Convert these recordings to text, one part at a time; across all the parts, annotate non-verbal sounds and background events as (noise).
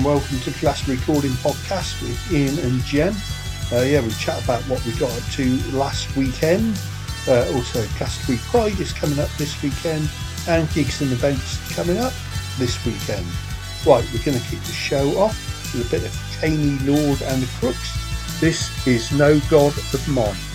And welcome to Glastonbury Calling Podcast with Ian and Jem. Uh, yeah, we chat about what we got up to last weekend. Uh, also, Glastonbury Pride is coming up this weekend and gigs and events coming up this weekend. Right, we're going to kick the show off with a bit of Taynee Lord and the Crooks. This is No God of Mine.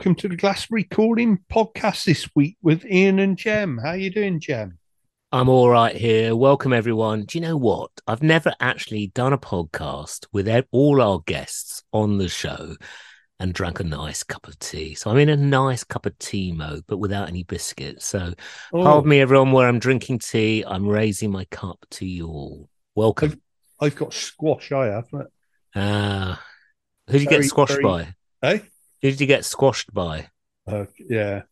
Welcome to the Glastonbury Calling Podcast this week with Ian and Jem. How are you doing, Jem? I'm all right here. Welcome, everyone. Do you know what? I've never actually done a podcast with all our guests on the show and drank a nice cup of tea. So I'm in a nice cup of tea mode, but without any biscuits. So Oh, pardon me, everyone, where I'm drinking tea. I'm raising my cup to you all. Welcome. I've got squash, I have. Ah, who did you get squashed very- by? Eh? Who did you get squashed by? Uh, yeah.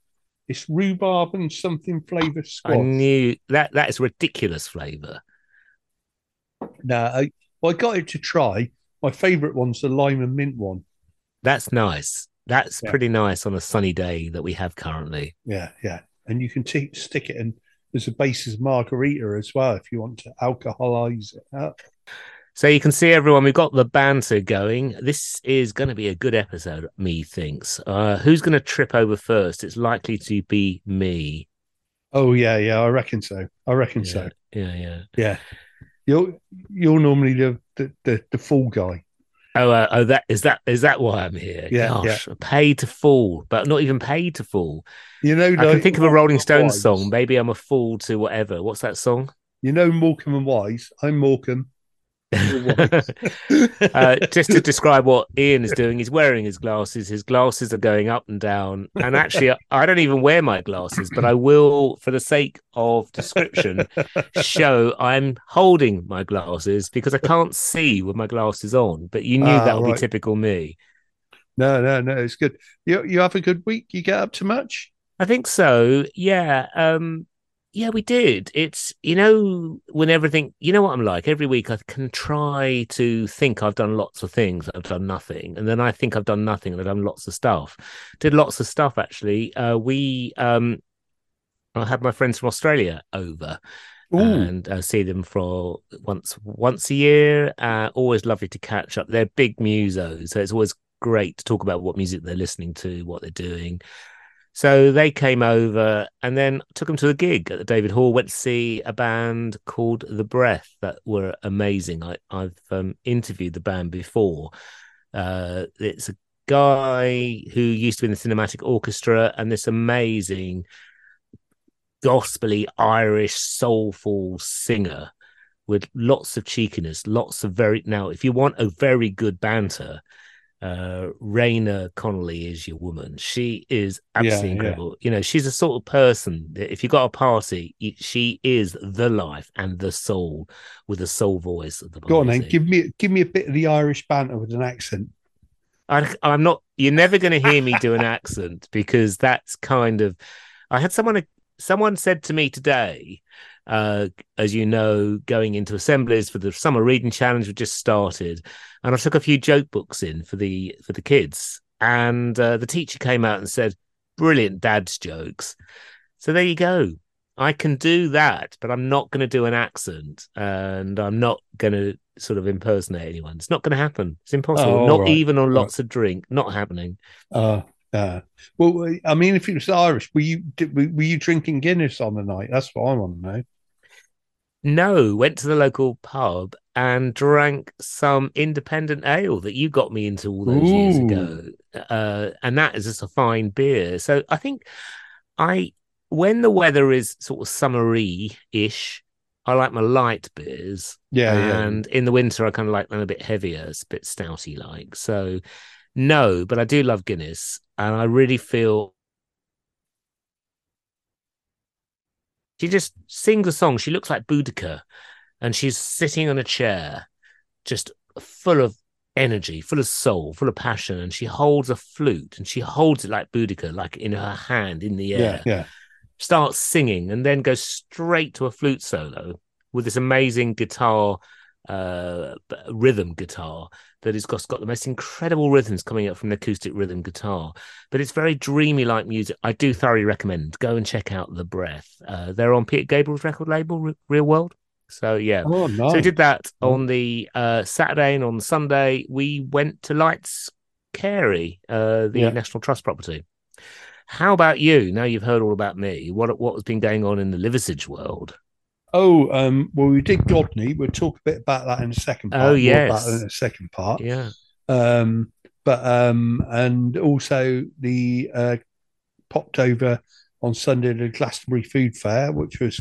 It's rhubarb and something flavour squash. I knew that that is ridiculous flavour. No, I, well, I got it to try. My favourite one's the lime and mint one. That's nice. That's Yeah. pretty nice on a sunny day that we have currently. Yeah, yeah. And you can t- stick it in as a basis margarita as well if you want to alcoholize it up. So you can see everyone, we've got the banter going. This is going to be a good episode, me thinks. Uh, who's going to trip over first? It's likely to be me. Oh yeah, yeah. I reckon so. I reckon Yeah, so. yeah, yeah. Yeah. You're you're normally the the, the, the fool guy. Oh, uh, oh, that is that is that why I'm here? Yeah, Gosh, paid to fool, but not even paid to fool. You know, I can think of a Rolling Stones song. Maybe I'm a fool to whatever. What's that song? You know Morecambe and Wise. I'm Morecambe. (laughs) uh, just to (laughs) describe what Ian is doing, he's wearing his glasses. His glasses are going up and down. And actually, I don't even wear my glasses, but I will, for the sake of description, show I'm holding my glasses because I can't see with my glasses on. But you knew Ah, that would right. be typical me. No, no, no. It's good. You you have a good week. You get up to much? I think so. Yeah. Um yeah, we did. It's you know when everything you know what I'm like. Every week I can try to think I've done lots of things. I've done nothing, and then I think I've done nothing, and I've done lots of stuff. Did lots of stuff actually. Uh, we um, I had my friends from Australia over Ooh, and uh, see them for once once a year. Uh, always lovely to catch up. They're big musos, so it's always great to talk about what music they're listening to, what they're doing. So they came over and then took them to a gig at the David Hall. Went to see a band called The Breath that were amazing. I, I've um, interviewed the band before. Uh, it's a guy who used to be in the cinematic orchestra and this amazing gospely Irish soulful singer with lots of cheekiness, lots of very now. If you want a very good banter, uh Rioghnach Connolly is your woman. She is absolutely Yeah, yeah. incredible. You know, she's a sort of person that if you got a party, she is the life and the soul with the soul voice of the party. go on then. Give me give me a bit of the Irish banter with an accent. I, I'm not. You're never going to hear me do an accent because that's kind of. I had someone. Someone said to me today, uh, as you know, going into assemblies for the summer reading challenge we just started, and I took a few joke books in for the for the kids, and uh, the teacher came out and said, "Brilliant dad's jokes." So there you go. I can do that, but I'm not going to do an accent, and I'm not going to sort of impersonate anyone. It's not going to happen. It's impossible. Oh, not right. even on lots of drink. Not happening. Uh, uh, well, I mean, if it was Irish, were you were you drinking Guinness on the night? That's what I want to know. No, went to the local pub and drank some independent ale that you got me into all those years ago. Uh, and that is just a fine beer. So I think I, when the weather is sort of summery ish, I like my light beers. Yeah, yeah. and in the winter, I kind of like them a bit heavier, it's a bit stouty like. So no, but I do love Guinness. And I really feel she just sings a song. She looks like Boudica and she's sitting on a chair, just full of energy, full of soul, full of passion. And she holds a flute and she holds it like Boudica, like in her hand in the air. yeah. Starts singing and then goes straight to a flute solo with this amazing guitar, uh, rhythm guitar that has got, got the most incredible rhythms coming up from the acoustic rhythm guitar. But it's very dreamy like music. I do thoroughly recommend go and check out The Breath. Uh, they're on Peter Gabriel's record label, Re- Real World. So yeah, Oh, nice. so we did that on the uh, Saturday and on Sunday we went to Lytes Cary, uh, the Yeah. National Trust property. How about you? Now you've heard all about me. What what has been going on in the Liversidge world? Oh, um, well, we did Godney. We'll talk a bit about that in the second part. Oh, yes. about in the second part. Yeah, Um, but um, and also the uh, popped over on Sunday to the Glastonbury Food Fair, which was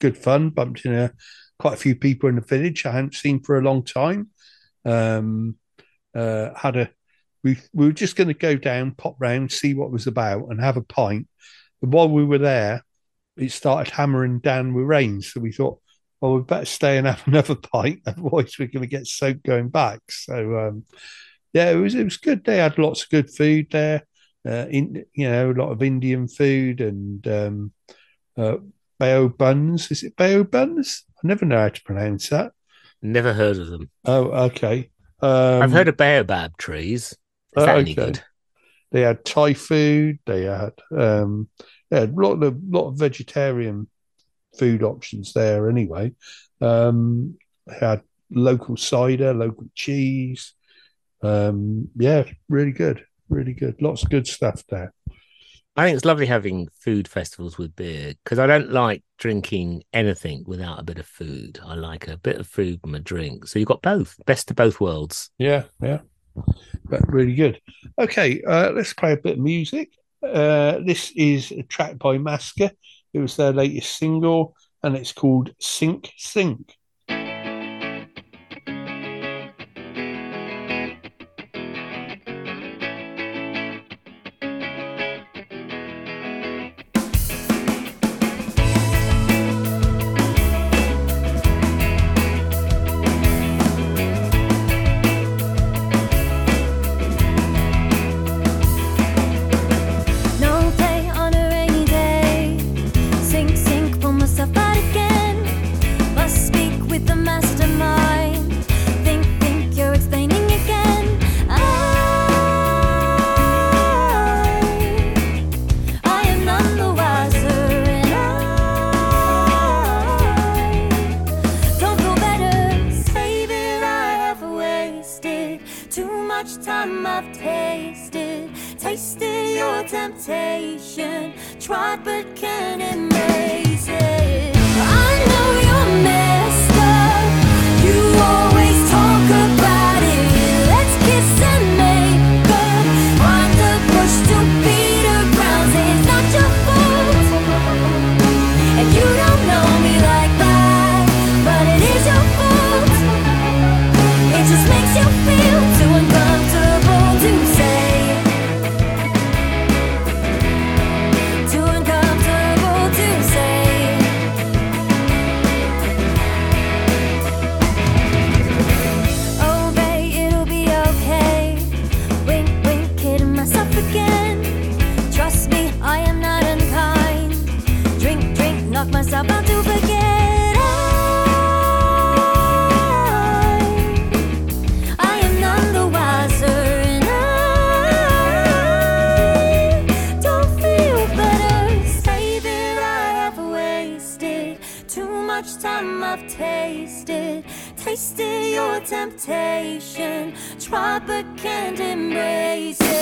good fun. Bumped in a, quite a few people in the village I hadn't seen for a long time. Um, uh, had a we we were just going to go down, pop round, see what it was about, and have a pint. But while we were there, it started hammering down with rain, so we thought, well, we'd better stay and have (laughs) another pint, otherwise we're going to get soaked going back. So um, yeah, it was it was good. They had lots of good food there. Uh, in you know, a lot of Indian food and um, uh, bao buns. Is it bao buns? I never know how to pronounce that. never heard of them. Oh, okay. Um, I've heard of baobab trees. Is Oh, okay. good? They had Thai food. They had um, had a lot of lot of vegetarian food options there. Anyway, um, had local cider, local cheese. Um, yeah, really good, really good. Lots of good stuff there. I think it's lovely having food festivals with beer because I don't like drinking anything without a bit of food. I like a bit of food and a drink. So you've got both, best of both worlds. Yeah, yeah, but really good. Okay, uh, let's play a bit of music. Uh, this is a track by Masca. It was their latest single, and it's called "Sink Sink." temptation, tried but can't embrace. Tropic and but embrace it.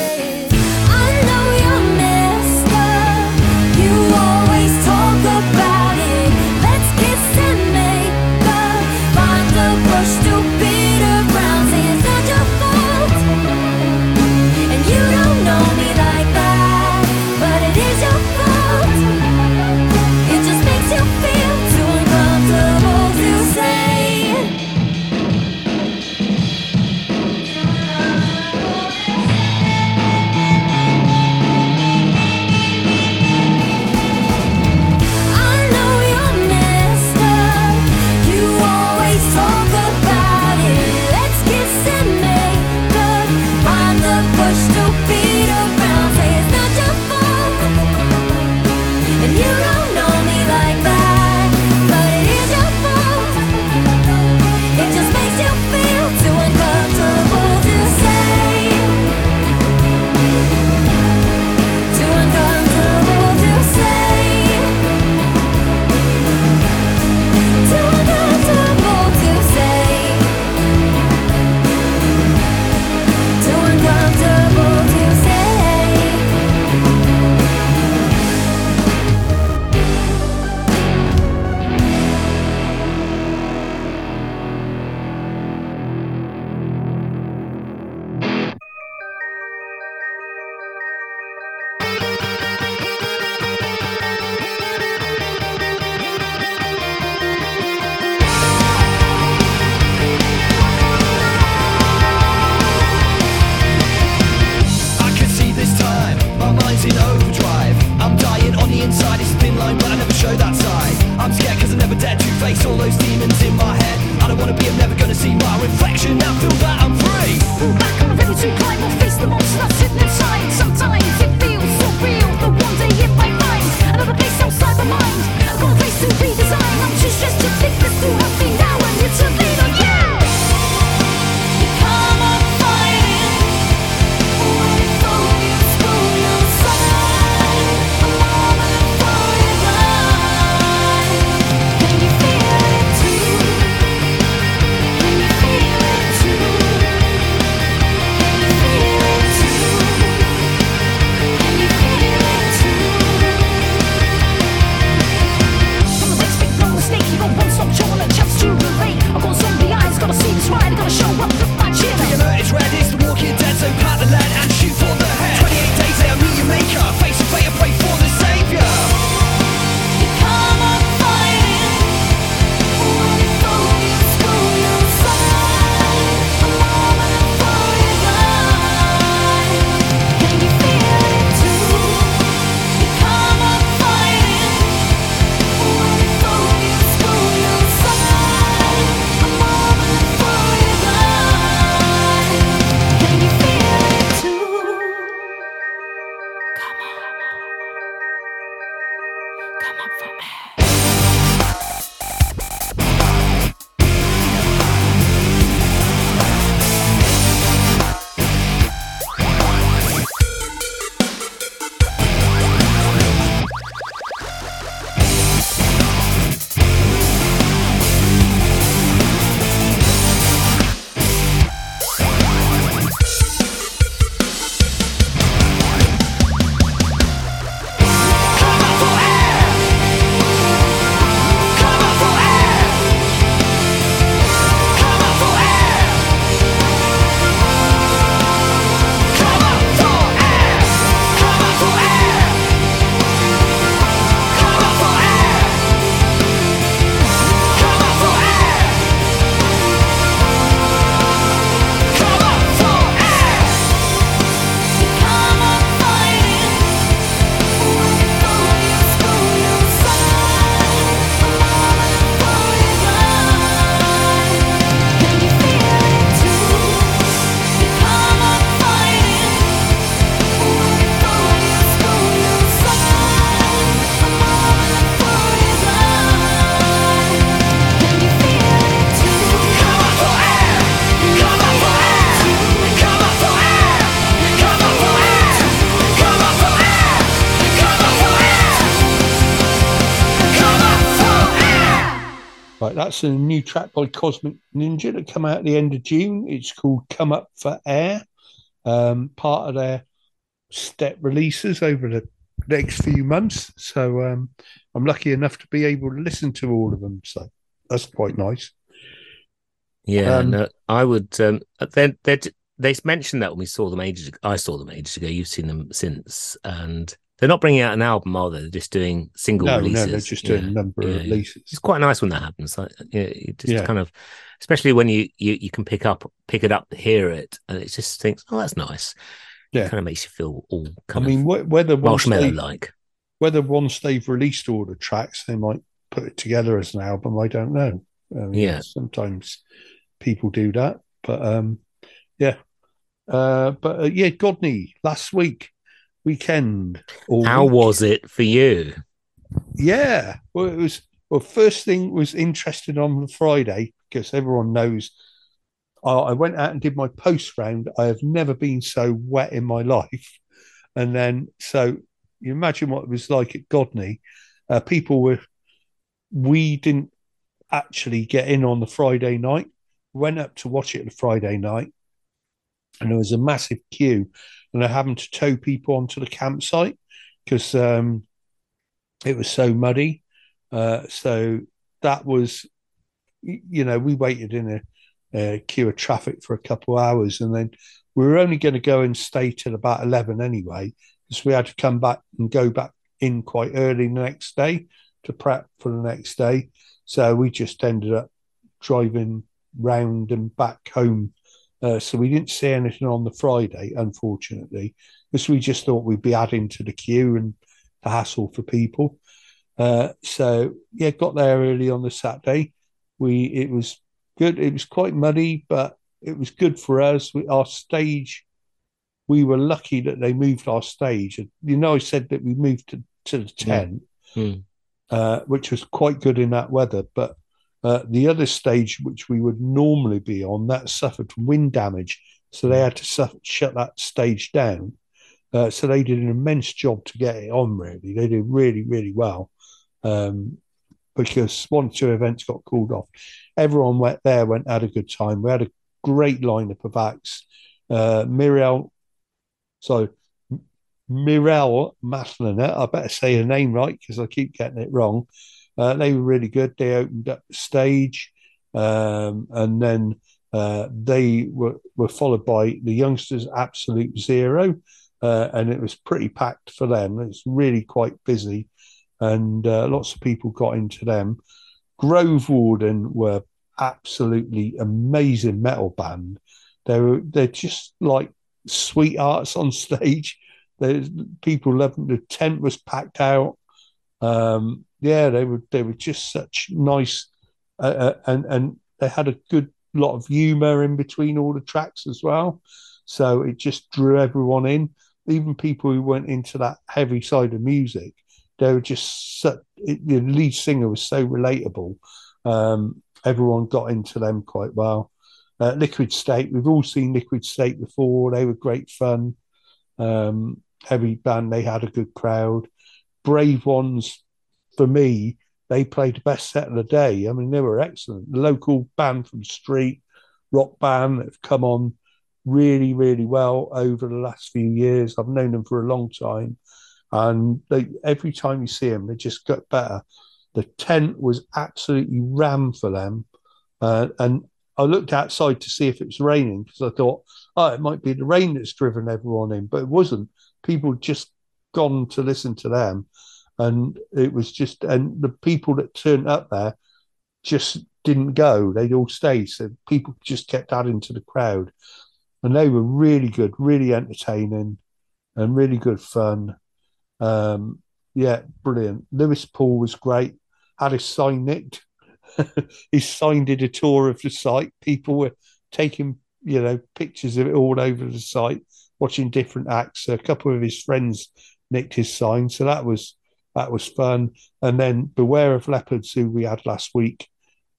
That's a new track by Cosmic Ninja that come out at the end of June. It's called "Come Up for Air," um, part of their step releases over the next few months. So um, I'm lucky enough to be able to listen to all of them. So that's quite nice. Yeah, Um, no, I would. Um, they they they mentioned that when we saw them ages. ago. I saw them ages ago. You've seen them since, and they're not bringing out an album, are they? They're just doing single No, releases. no, they're just doing Yeah, a number yeah, of releases. It's quite nice when that happens. Like, you just Yeah. kind of, especially when you, you you can pick up pick it up, hear it, and it just thinks, oh, that's nice. Yeah. kind of makes you feel all I kind mean, of whether marshmallow like. whether once they've released all the tracks, they might put it together as an album. I don't know. I mean, Yeah. sometimes people do that, but um, yeah. Uh, but uh, yeah, Godney last week weekend. How week. was it for you? Yeah. Well, it was. Well, first thing was interesting on the Friday because everyone knows. I I went out and did my post round. I have never been so wet in my life, and then so you imagine what it was like at Godney. Uh, people were. We didn't actually get in on the Friday night. Went up to watch it on the Friday night, and there was a massive queue, and they're having to tow people onto the campsite because um, it was so muddy. Uh, so that was, you know, we waited in a, a queue of traffic for a couple of hours, and then we were only going to go and stay till about eleven anyway, because we had to come back and go back in quite early the next day to prep for the next day. So we just ended up driving round and back home. Uh, so we didn't see anything on the Friday, unfortunately, because we just thought we'd be adding to the queue and the hassle for people. Uh, so yeah, got there early on the Saturday. We it was good. It was quite muddy, but it was good for us. We, our stage, we were lucky that they moved our stage. You know, I said that we moved to, to the tent, Hmm. uh, which was quite good in that weather. But uh, the other stage, which we would normally be on, that suffered from wind damage, so they had to suffer, shut that stage down. Uh, so they did an immense job to get it on. Really, they did really, really well. Um, because one or two events got called off. Everyone went there, went had a good time. We had a great lineup of acts. Uh, so Mirel Masliner, I better say her name right because I keep getting it wrong. Uh, they were really good. They opened up the stage, um, and then uh, they were, were followed by the youngsters Absolute Zero, uh, and it was pretty packed for them. It's really quite busy, and uh, lots of people got into them. Grove Warden were absolutely amazing metal band. They were they're just like sweethearts on (laughs) stage. There's people loving the tent was packed out. Um, yeah, they were they were just such nice, uh, uh, and and they had a good lot of humour in between all the tracks as well. So it just drew everyone in, even people who went into that heavy side of music. They were just such, it, the lead singer was so relatable. Um, everyone got into them quite well. Uh, Liquid State, we've all seen Liquid State before. They were great fun. Um, heavy band, they had a good crowd. Brave Ones, for me, they played the best set of the day. I mean, they were excellent. The local band from Street, rock band that have come on really, really well over the last few years. I've known them for a long time. And they, every time you see them, they just got better. The tent was absolutely rammed for them. Uh, and I looked outside to see if it was raining because I thought, oh, it might be the rain that's driven everyone in, but it wasn't. People just gone to listen to them, and it was just, and the people that turned up there just didn't go. They'd all stayed, so people just kept adding to the crowd, and they were really good, really entertaining, and really good fun. Um, yeah, brilliant. Lewis Paul was great. Had his sign nicked. (laughs) his sign did a tour of the site. People were taking, you know, pictures of it all over the site, watching different acts. A couple of his friends nicked his sign, so that was that was fun. And then Beware of Leopards, who we had last week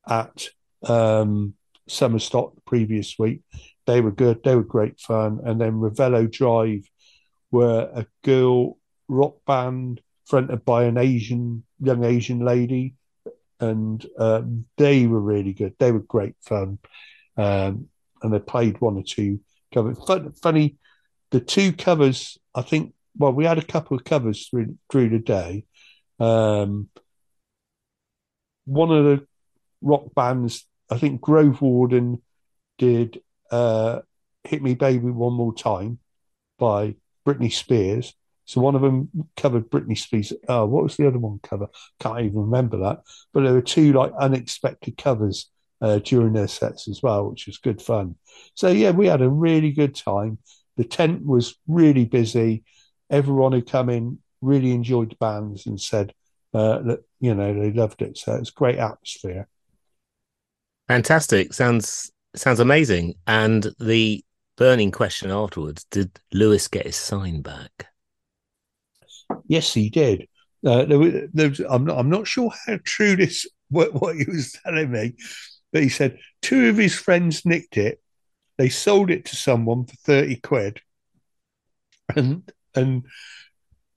at um, Summerstock the previous week, they were good. They were great fun. And then Ravello Drive were a girl rock band fronted by an Asian young Asian lady and um, they were really good. They were great fun, um, and they played one or two covers. Fun, funny, the two covers. I think. Well, we had a couple of covers through through the day. Um, one of the rock bands, I think Grove Warden, did uh, "Hit Me Baby One More Time" by Britney Spears. So one of them covered Britney Spears. Oh, what was the other one cover? I can't even remember that. But there were two like unexpected covers uh, during their sets as well, which was good fun. So yeah, we had a really good time. The tent was really busy. Everyone who come in really enjoyed the bands and said uh, that you know they loved it. So it's great atmosphere. Fantastic. Sounds sounds amazing. And the burning question afterwards: Did Lewis get his sign back? Yes, he did. Uh, there was, there was, I'm not. I'm not sure how true this what, what he was telling me, but he said two of his friends nicked it. They sold it to someone for thirty quid, and and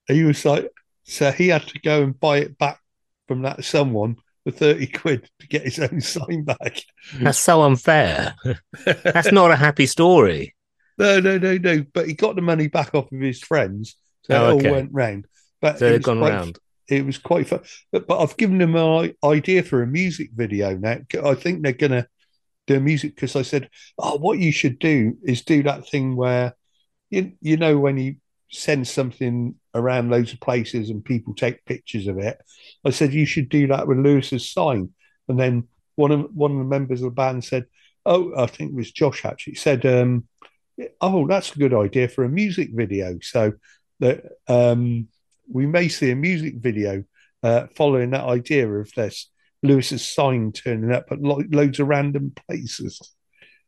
he was like, so he had to go and buy it back from that someone for thirty quid to get his own sign back. That's so unfair. That's not a happy story. (laughs) No, no, no, no. But he got the money back off of his friends, so Oh, it okay. all went round. But So it they've gone quite- round. It was quite fun. But, but I've given them an idea for a music video now. I think they're gonna do music because I said, "Oh, what you should do is do that thing where you you know when you send something around loads of places and people take pictures of it." I said you should do that with Lewis's sign, and then one of one of the members of the band said, "Oh, I think it was Josh actually said." Um, oh, that's a good idea for a music video. So that um, we may see a music video uh, following that idea of this Lewis's sign turning up at lo- loads of random places.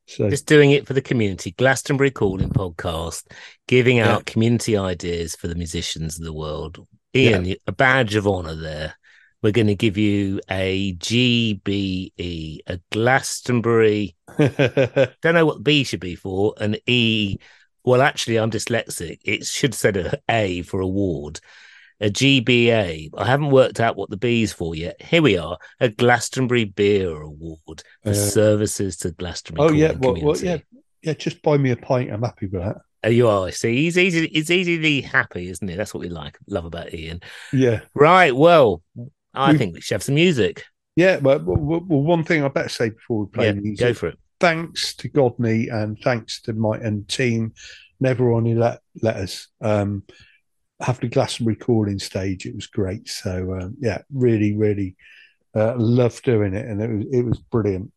So Just doing it for the community. Glastonbury Calling podcast, giving Yeah. out community ideas for the musicians of the world. Ian, a badge of honor there. We're going to give you a GBE, a Glastonbury. (laughs) Don't know what B should be for. An E. Well, actually, I'm dyslexic. It should said a A for award. A GBA. I haven't worked out what the B is for yet. Here we are. A Glastonbury Beer Award for Uh, services to Glastonbury. oh yeah, well, well, yeah, yeah. Just buy me a pint. I'm happy with that. Oh, you are. See, he's easy. He's easily happy, isn't it? That's what we like, love about Ian. Yeah, Right. Well, I We- think we should have some music. yeah. But well, well, well, one thing I better say before we play Yeah, music. go for it. thanks to Godney and thanks to my and team and everyone who let let us um, have the Glastonbury Calling stage. It was great. So um, yeah, really, really uh, loved doing it, and it was it was brilliant.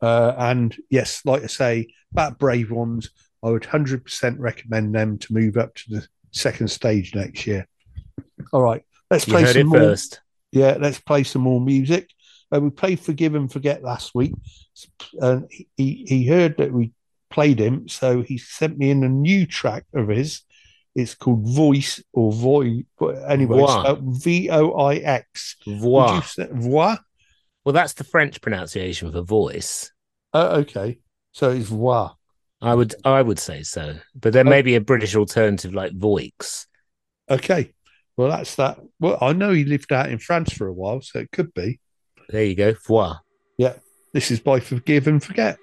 Uh, and yes, like I say, about Brave Ones, I would hundred percent recommend them to move up to the second stage next year. All right, let's play some more. first. Yeah, let's play some more music. Uh, we played Forgive and Forget last week, and he he heard that we played him, so he sent me in a new track of his. It's called Voice or Voix. Anyway, Voix. V O I X. Voix. Well, that's the French pronunciation for voice. Oh, okay. So it's Voix. I would, I would say so. But there Oh. may be a British alternative like Voix. Okay. Well, that's that. Well, I know he lived out in France for a while, so it could be. There you go. Voix. Yeah, this is by Forgive and Forget.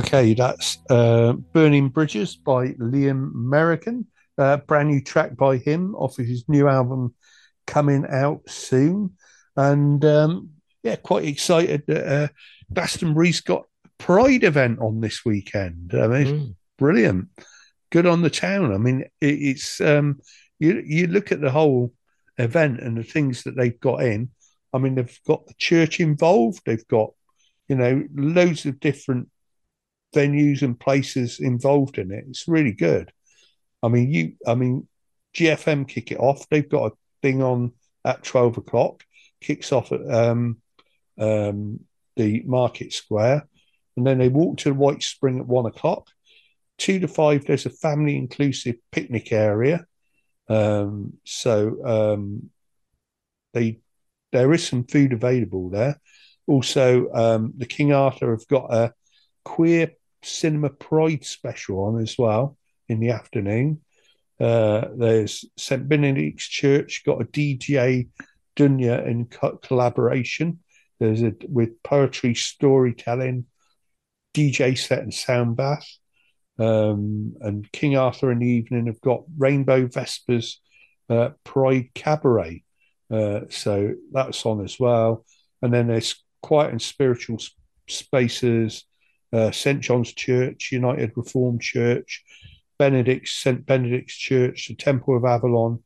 Okay, that's uh, Burning Bridges by Liam Merrigan. Uh, brand new track by him off of his new album coming out soon. And um, yeah, quite excited that uh, Glastonbury's got a Pride event on this weekend. I mean, it's Mm. brilliant. Good on the town. I mean, it, it's um, you you look at the whole event and the things that they've got in. I mean, they've got the church involved. They've got you know loads of different venues and places involved in it. It's really good. I mean, you. I mean, GFM kick it off. They've got a thing on at twelve o'clock. Kicks off at um, um, the Market Square, and then they walk to White Spring at one o'clock. Two to five, there's a family inclusive picnic area. Um, so um, they there is some food available there. Also, um, the King Arthur have got a queer cinema pride special on as well in the afternoon. Uh, there's St Benedict's Church got a DJ Dunya in co- collaboration. There's a with poetry, storytelling, DJ set and sound bath. Um, and King Arthur in the evening have got Rainbow Vespers uh, Pride Cabaret. Uh, so that's on as well. And then there's quiet and spiritual spaces, uh, St John's Church, United Reformed Church, Benedict's St Benedict's Church, the Temple of Avalon,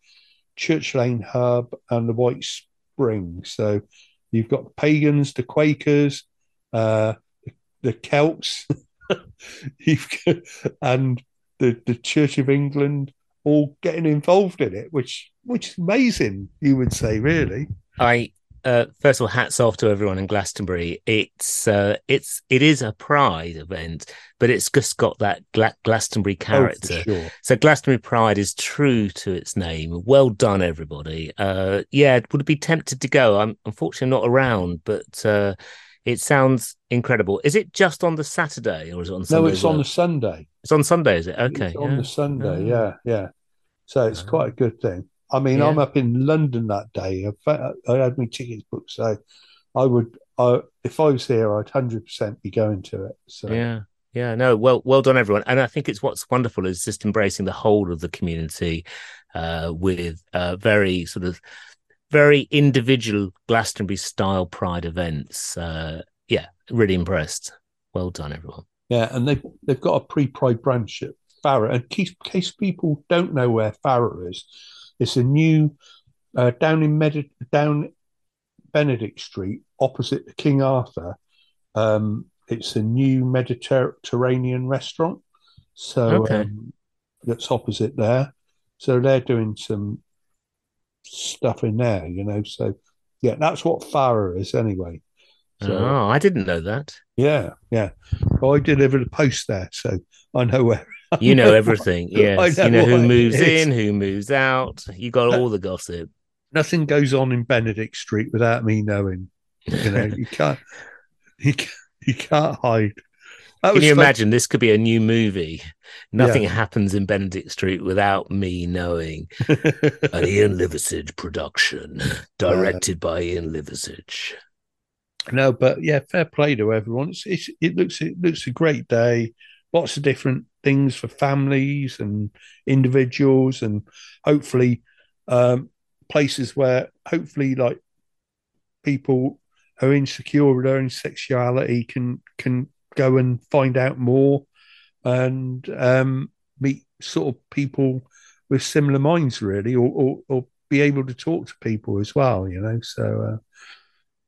Church Lane Hub, and the White Spring. So you've got pagans, the Quakers, uh, the Celts, (laughs) and the the Church of England all getting involved in it, which which is amazing. You would say, really. I uh, first of all, hats off to everyone in Glastonbury. It's uh, it's it is a Pride event, but it's just got that Gla- Glastonbury character. Oh, sure. So Glastonbury Pride is true to its name. Well done, everybody. Uh, yeah, would be tempted to go. I'm unfortunately not around, but uh, It sounds incredible. Is it just on the Saturday or is it on Sunday? No, it's on the Sunday. It's on Sunday, is it? Okay. It's on yeah. the Sunday. Oh. Yeah, yeah. So it's Oh. quite a good thing. I mean, Yeah. I'm up in London that day. I, I had my tickets booked, so I would, I, if I was here, I'd hundred percent be going to it. So Yeah. Yeah, no, well, well done, everyone. And I think it's what's wonderful is just embracing the whole of the community uh, with uh, very sort of very individual Glastonbury style Pride events. Uh, yeah, really impressed. Well done, everyone. Yeah, and they've they've got a pre-pride branch at Farrer. And in case, case people don't know where Farrer is, it's a new uh, down in Medi- down Benedict Street, opposite the King Arthur. Um, it's a new Mediterranean restaurant, so Okay. um, that's opposite there. So they're doing some stuff in there, you know. So yeah, that's what Farrer is anyway. So, oh, I didn't know that. yeah, yeah. Well, I deliver the post there, so I know where. You know everything. (laughs) Yes. I you know know who moves in, who moves out. You got all the gossip. Nothing goes on in Benedict Street without me knowing. You know, you can't, you can't, you can't hide. That Can you fun- imagine? This could be a new movie. Nothing happens in Benedict Street without me knowing. (laughs) An Ian Liversidge production, directed by Ian Liversidge. no, but yeah, fair play to everyone. It's, it's, it looks it looks a great day. Lots of different things for families and individuals, and hopefully um, places where hopefully like people who are insecure with their own sexuality can can go and find out more and um, meet sort of people with similar minds, really, or, or or be able to talk to people as well. You know, so uh,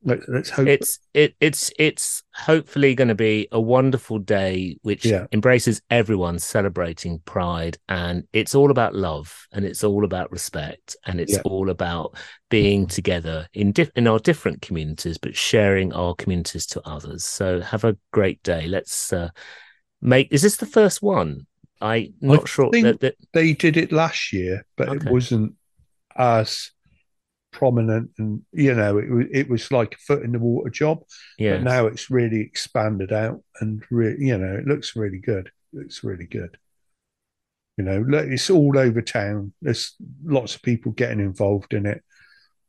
let's hope. It's it it's it's hopefully going to be a wonderful day which Yeah. embraces everyone celebrating pride and it's all about love and it's all about respect and it's Yeah. all about being together in diff- in our different communities but sharing our communities to others. So have a great day. Let's uh, make is this the first one? I'm not sure think- that, that they did it last year, but Okay. it wasn't as prominent, and you know, it was it was like a foot in the water job. yeah. But now it's really expanded out, and re- you know, it looks really good. It looks really good. You know, it's all over town. There's lots of people getting involved in it.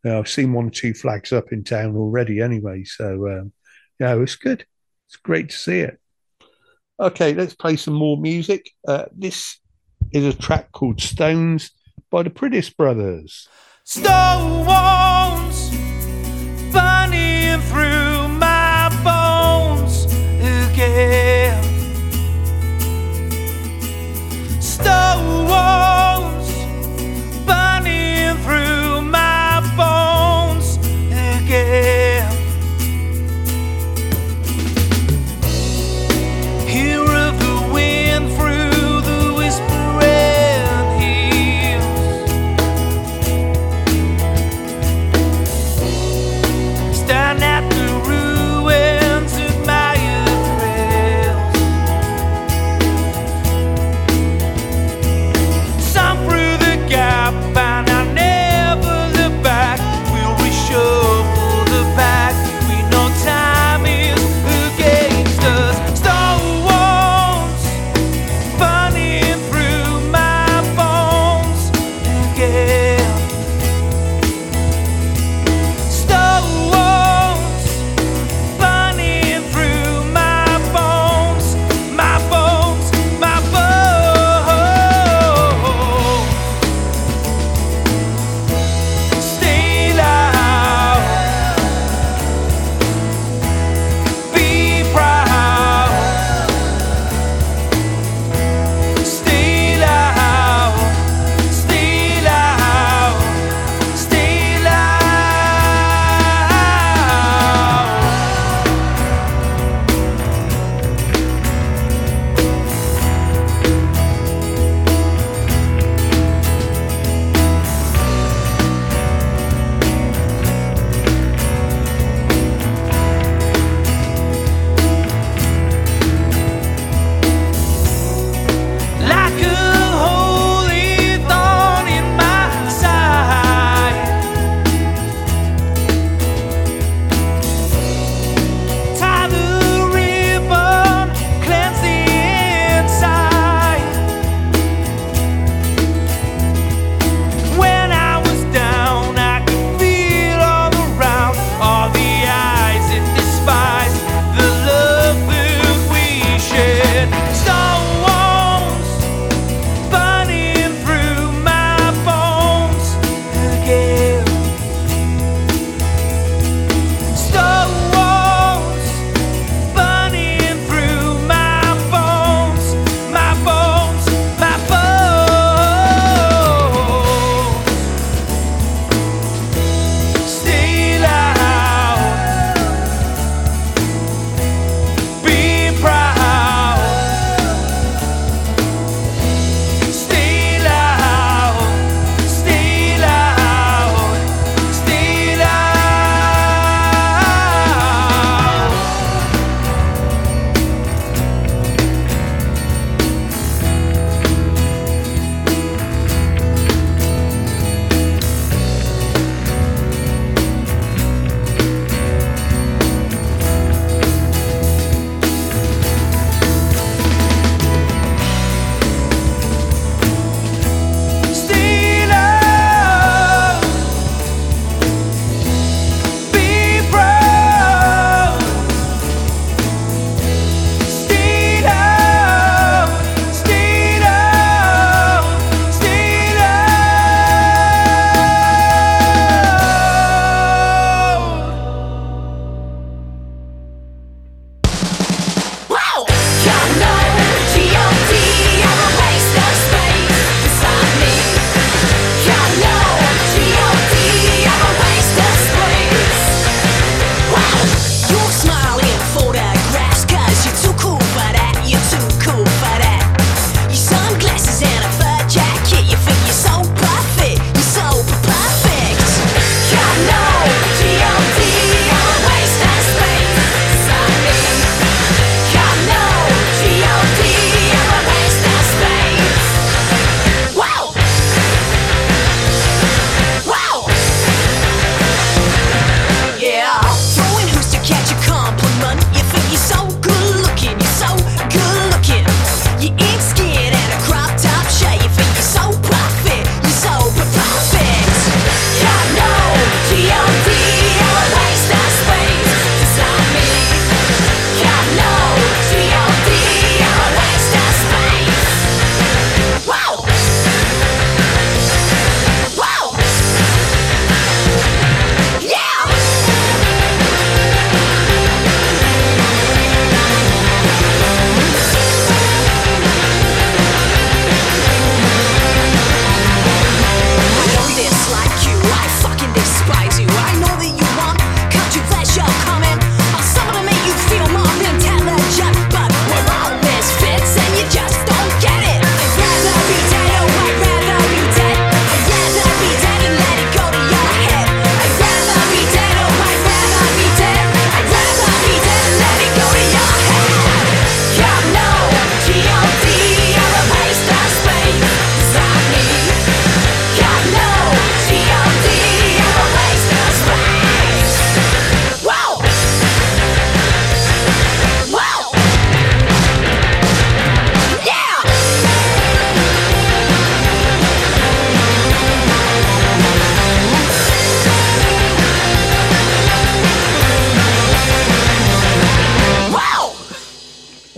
Know, I've seen one or two flags up in town already, anyway. So, um, yeah, it's good. It's great to see it. Okay, let's play some more music. Uh, this is a track called Stones by the Priddice Brothers. Stones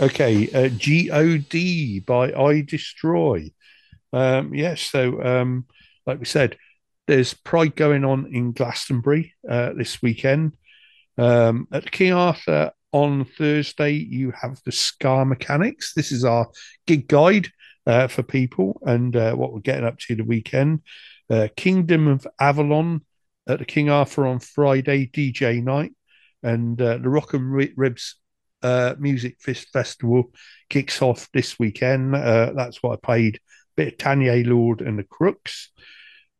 Okay, uh, God by Idestroy. Um, yes, so um, like we said, there's Pride going on in Glastonbury uh, this weekend. Um, at King Arthur on Thursday, you have the Scar Mechanics. This is our gig guide uh, for people and uh, what we're getting up to the weekend. Uh, Kingdom of Avalon at the King Arthur on Friday, DJ night. And uh, the Rock and Ribs uh, Music Fest Festival kicks off this weekend. Uh, that's what I played. Bit of Taynee Lord and the Crooks.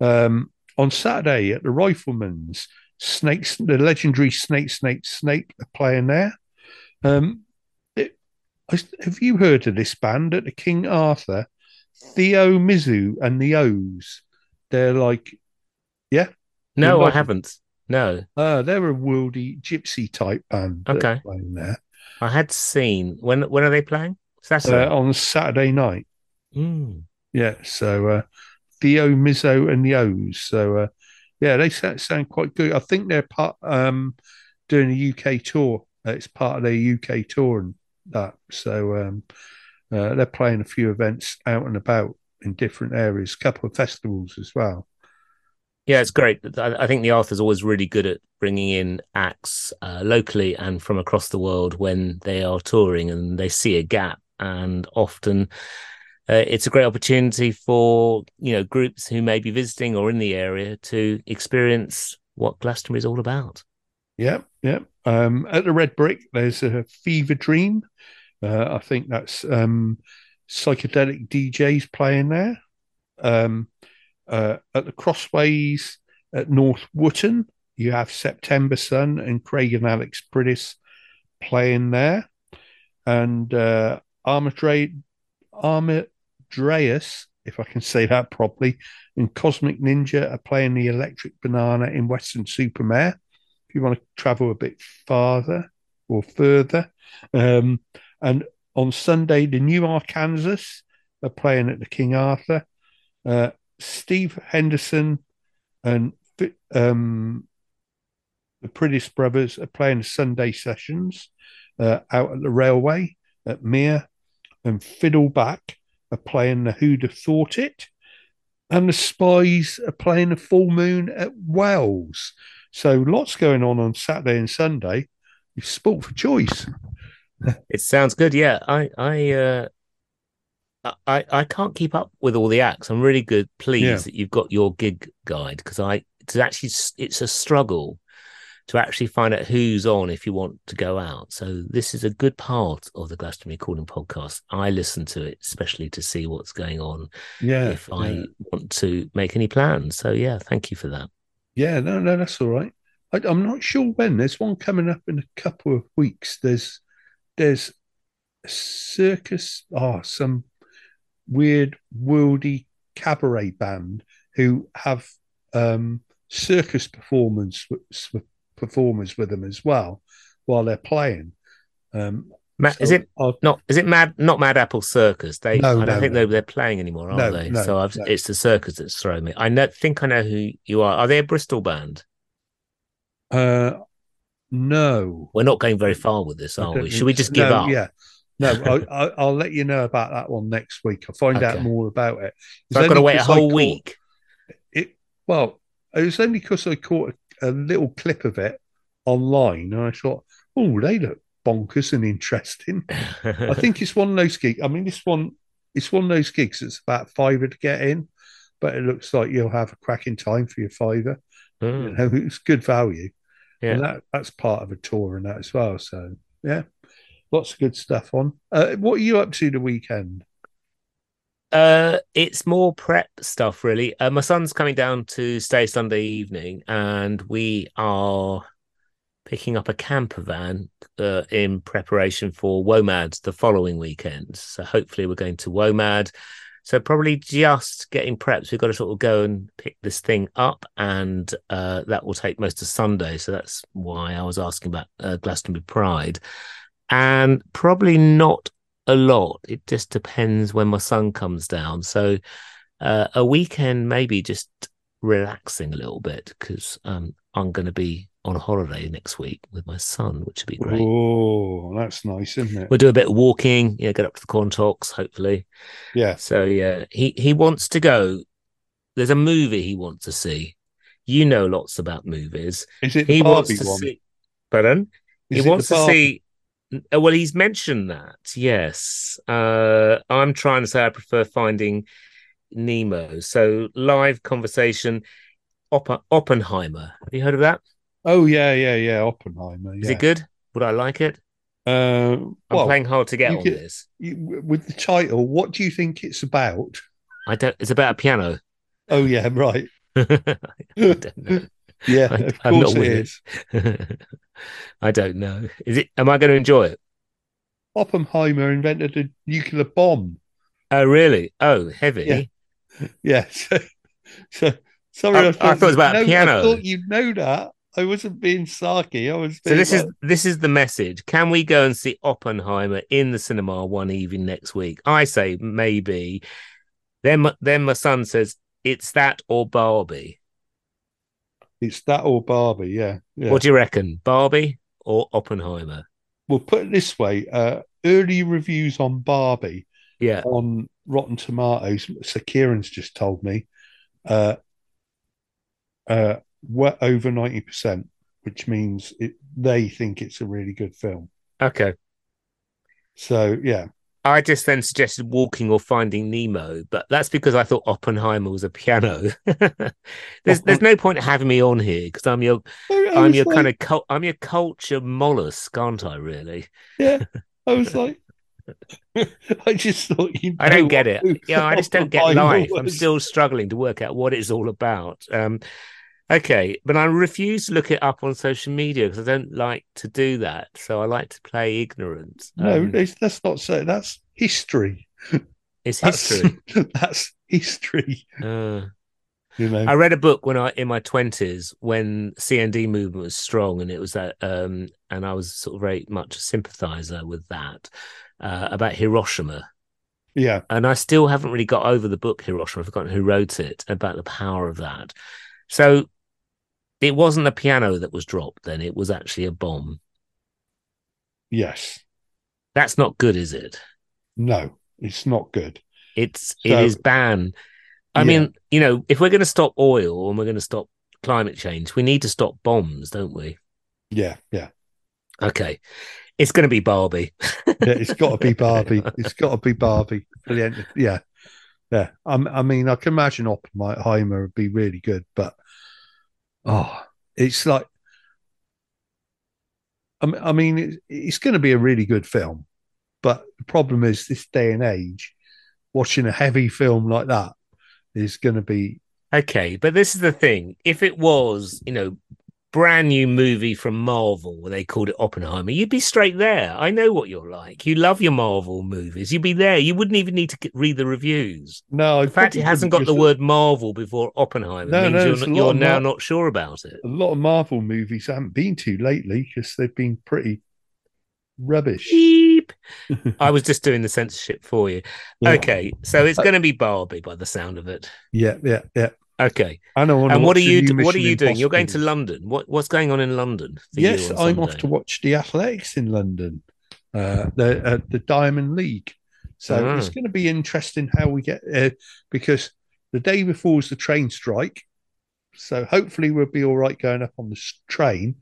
Um, on Saturday at the Rifleman's, Snakes, the legendary Snake, Snake, Snake are playing there. Um, it, have you heard of this band at the King Arthur? Theo Mizu and the O's. They're like, yeah, No, I haven't. No, uh, they're a worldy gypsy type band. Okay. playing there I had seen. When when are they playing? Saturday. uh, on Saturday night. Mm. Yeah, so uh, Theo Mizzo and the O's. So uh, yeah, they sound, quite good. I think they're part um, doing a UK tour. Uh, It's part of their UK tour and that. So um, uh, they're playing a few events out and about in different areas, a couple of festivals as well. Yeah, it's great. I, think the Arthur's always really good at bringing in acts uh, locally and from across the world when they are touring and they see a gap. And often uh, it's a great opportunity for you know groups who may be visiting or in the area to experience what Glastonbury is all about. Yeah, yeah. Um, at the Red Brick, there's a Fever Dream. Uh, I think that's um, psychedelic DJs playing there. Um, uh, at the Crossways at North Wootton, you have September Sun and Craig and Alex Priddice playing there. And uh, Armadre- Armadreus, if I can say that properly, and Cosmic Ninja are playing the Electric Banana in Weston-super-Mare if you want to travel a bit farther or further. Um, and on Sunday, the New Arkansas are playing at the King Arthur. Uh, Steve Henderson and um, the Priddice brothers are playing Sunday sessions uh, out at the railway at Mere. And Fiddleback are playing the Who'd Have Thought It. And the Spies are playing the Full Moon at Wells. So lots going on on Saturday and Sunday. You've sport for choice. It sounds good. Yeah, I I uh, I I can't keep up with all the acts. I'm really good pleased Yeah. that you've got your gig guide because I it's actually it's a struggle to actually find out who's on if you want to go out. So this is a good part of the Glastonbury Calling podcast. I listen to it especially to see what's going on Yeah. if I yeah. want to make any plans. So yeah, thank you for that. Yeah, no, no, that's all right. I, I'm not sure when. There's one coming up in a couple of weeks. There's there's a circus, oh, some weird worldy cabaret band who have um, circus performance performers with them as well while they're playing. Um, Ma- is it I'll- not? Is it Mad? Not Mad Apple Circus? They. No, I don't no, think no. they're, they're playing anymore, are they? no, so I've, it's the circus that's thrown me. I know, think I know who you are. Are they a Bristol band? Uh, no. We're not going very far with this, are we? Should we just give up? Yeah. No, I, I, I'll let you know about that one next week. I'll find out more about it. It's So I've got to wait a whole caught- week. It well, it was only because I caught a, a little clip of it online, and I thought, oh, they look bonkers and interesting. I think it's one of those gigs. I mean, this one, it's one of those gigs that's about fiver to get in, but it looks like you'll have a cracking time for your fiver. You Mm, know, it's good value. Yeah. And that that's part of a tour and that as well. So yeah. Lots of good stuff on. Uh, what are you up to the weekend? Uh, it's more prep stuff, really. Uh, my son's coming down to stay Sunday evening, and we are picking up a camper van uh, in preparation for WOMAD the following weekend. So hopefully, we're going to WOMAD. So probably just getting preps. We've got to sort of go and pick this thing up, and uh, that will take most of Sunday. So that's why I was asking about uh, Glastonbury Pride, and probably not a lot. It just depends when my son comes down. So uh, a weekend, maybe just relaxing a little bit because um, I'm going to be on holiday next week with my son, which would be great. Oh, that's nice, isn't it? We'll do a bit of walking, yeah, get up to the Quantocks, hopefully. Yeah. So yeah, he he wants to go. There's a movie he wants to see. You know lots about movies. Is it He wants Barbie to one? see. Pardon? Is he wants to see. Uh, Well, he's mentioned that. Yes. Uh, I'm trying to say I prefer Finding Nemo. So live conversation. Oppen- Oppenheimer. Have you heard of that? Oh yeah, yeah, yeah. Oppenheimer. Is it good? Would I like it? Uh, I'm well, playing hard to get on could- this. you, with the title, what do you think it's about? I don't. It's about a piano. Oh yeah, right. (laughs) I don't know. Yeah, (laughs) I- of I'm course not it is. (laughs) I don't know. Is it? Am I going to enjoy it? Oppenheimer invented a nuclear bomb. Oh, really? Oh, heavy. Yeah. Yeah. (laughs) So, so sorry, Oh, I I, thought it was about know, piano. I thought you'd know that. I wasn't being sarky. I was. So this is this is the message. Can we go and see Oppenheimer in the cinema one evening next week? I say maybe. Then then my son says it's that or Barbie. It's that or Barbie. Yeah. Yeah. What do you reckon? Barbie or Oppenheimer? We'll put it this way: uh, early reviews on Barbie Yeah. on Rotten Tomatoes. Sir Kieran's just told me, uh, uh, we're over ninety percent, which means it, they think it's a really good film. Okay. So yeah, I just then suggested walking or finding Nemo, but that's because I thought Oppenheimer was a piano. (laughs) there's there's no point having me on here because I'm your I, I I'm your like, kind of I'm your culture mollusk, aren't I? Really? yeah. (laughs) I was like, (laughs) I just thought you. I don't get it. Yeah, I just don't get life. I'm still struggling to work out what it's all about. Um, okay, but I refuse to look it up on social media because I don't like to do that. So I like to play ignorant. No, Um, that's, that's not so. That's history. it's (laughs) That's, history. (laughs) that's history. Uh, You know. I read a book when I in my twenties when CND movement was strong, and it was that, um, and I was sort of very much a sympathizer with that uh, about Hiroshima. yeah. and I still haven't really got over the book Hiroshima. I've forgotten who wrote it about the power of that. So it wasn't a piano that was dropped. Then it was actually a bomb. Yes. That's not good, is it? No, it's not good. It's So- it is banned. I Yeah. mean, you know, if we're going to stop oil and we're going to stop climate change, we need to stop bombs, don't we? Yeah, yeah. Okay, it's going to be Barbie. (laughs) yeah it's got to be Barbie. It's got to be Barbie for the end. Yeah, yeah. I, I mean, I can imagine Oppenheimer would be really good, but oh, it's like, I mean, it's, going to be a really good film, but the problem is this day and age, watching a heavy film like that is going to be Okay, but this is the thing. If it was, you know, brand new movie from Marvel where they called it Oppenheimer, you'd be straight there. I know what you're like. You love your Marvel movies. You'd be there. You wouldn't even need to read the reviews. no. in fact it hasn't got the word Marvel before Oppenheimer No, means no, you're, it's a n- lot you're now Mar- not sure about it. a lot of Marvel movies I haven't been to lately because they've been pretty rubbish. Beep. (laughs) I was just doing the censorship for you. Yeah. Okay, so it's Uh, going to be Barbie by the sound of it. Yeah, yeah, yeah. Okay, And and what are you? What are you doing? You're going to London. What What's going on in London? Yes, I'm off to watch the athletics in London, uh, the uh, the Diamond League. So Ah. it's going to be interesting how we get uh, because the day before is the train strike. So hopefully we'll be all right going up on the train,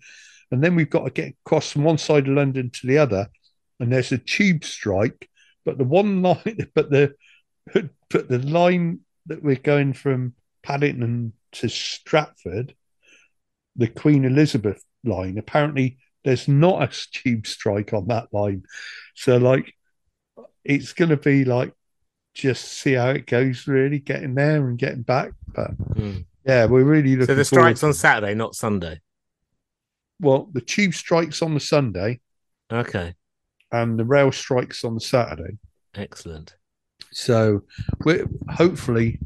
and then we've got to get across from one side of London to the other, and there's a tube strike. But the one (laughs) line, but the but the line that we're going from Paddington to Stratford, the Queen Elizabeth line, apparently there's not a (laughs) tube strike on that line. So like it's gonna be like just see how it goes really, getting there and getting back. But Hmm. yeah, we're really looking So the strike's to on. Saturday, not Sunday. well, the tube strikes on the Sunday Okay, and the rail strikes on the Saturday. excellent. So we're hopefully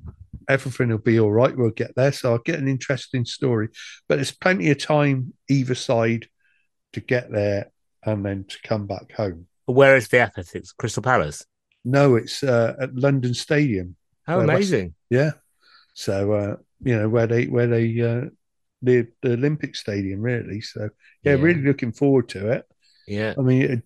everything will be all right. We'll get there. So I'll get an interesting story. But there's plenty of time either side to get there and then to come back home. Where is the athletics? Crystal Palace. No, it's uh, at London Stadium. How West- amazing! Yeah. So uh, you know where they where they uh, the the Olympic Stadium really. So yeah, really looking forward to it. Yeah. I mean, it,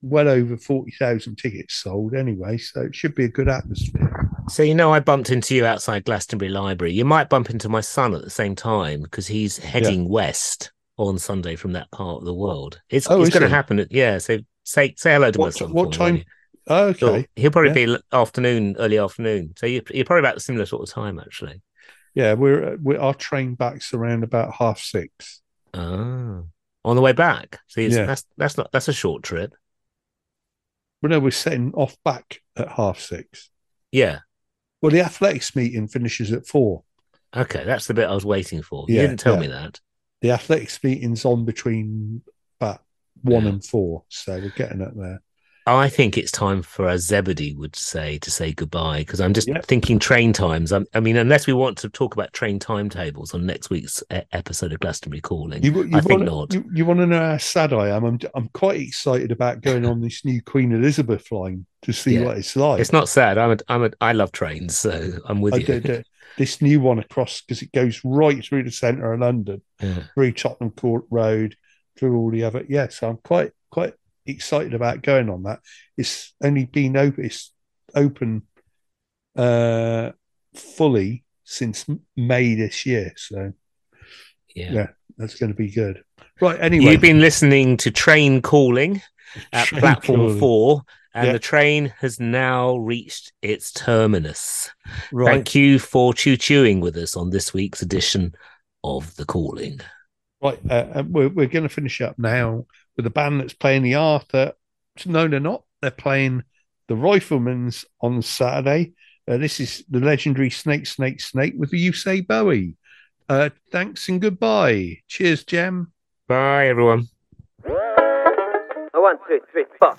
well over forty thousand tickets sold anyway, so it should be a good atmosphere. So you know, I bumped into you outside Glastonbury Library. You might bump into my son at the same time because he's heading west on Sunday from that part of the world. It's Oh, it's going to happen. At, yeah. So say say hello to my What- son. what for me, won't time? you? Okay, Sure. He'll probably Yeah. be afternoon, early afternoon. So you, you're probably about the similar sort of time, actually. yeah, we're we're our train back's around about half six. Ah, on the way back. So Yeah. that's that's not that's a short trip. But no, we're setting off back at half six. Yeah. Well, the athletics meeting finishes at four. Okay, that's the bit I was waiting for. You Yeah, didn't tell yeah. me that. The athletics meeting's on between about one Yeah. and four, so we're getting it there. I think it's time for, as Zebedee would say, to say goodbye because I'm just Yeah. thinking train times. i I mean, unless we want to talk about train timetables on next week's e- episode of Glastonbury Calling, You, you I think wanna, not. You, you want to know how sad I am? I'm I'm quite excited about going on this new Queen Elizabeth line to see Yeah. what it's like. It's not sad. I'm a, I'm a, I love trains, so I'm with I you. did, uh, this new one across because it goes right through the centre of London, Yeah. through Tottenham Court Road, through all the other. Yeah, so I'm quite quite excited about going on that. It's only been open, it's open uh, fully since May this year, so Yeah. Yeah. that's going to be good. Right. Anyway, You've been listening to Train Calling (laughs) at train platform calling. four, and Yeah. the train has now reached its terminus. Right. Thank you for choo chewing with us on this week's edition of The Calling. Right, uh, we're, we're going to finish up now with a band that's playing the Arthur. No, they're not. They're playing the Riflemen's on Saturday. Uh, this is the legendary Snake, Snake, Snake with the You Say Bowie. Uh, thanks and goodbye. Cheers, Jem. Bye, everyone. One, two, three, four.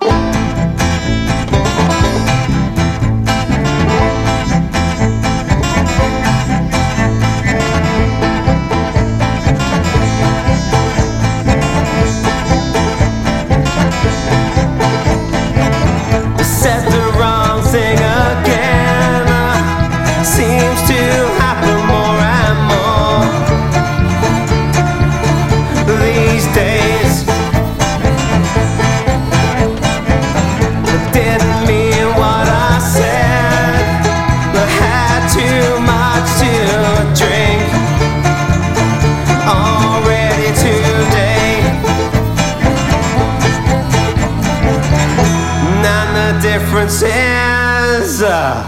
Is uh,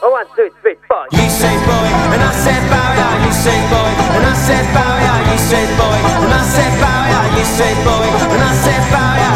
One, two, three, four. You say boy, and I said bow yeah, you say boy, and I said bow yeah, you say boy, and I said bow yeah, you say boy, and I said bow yeah,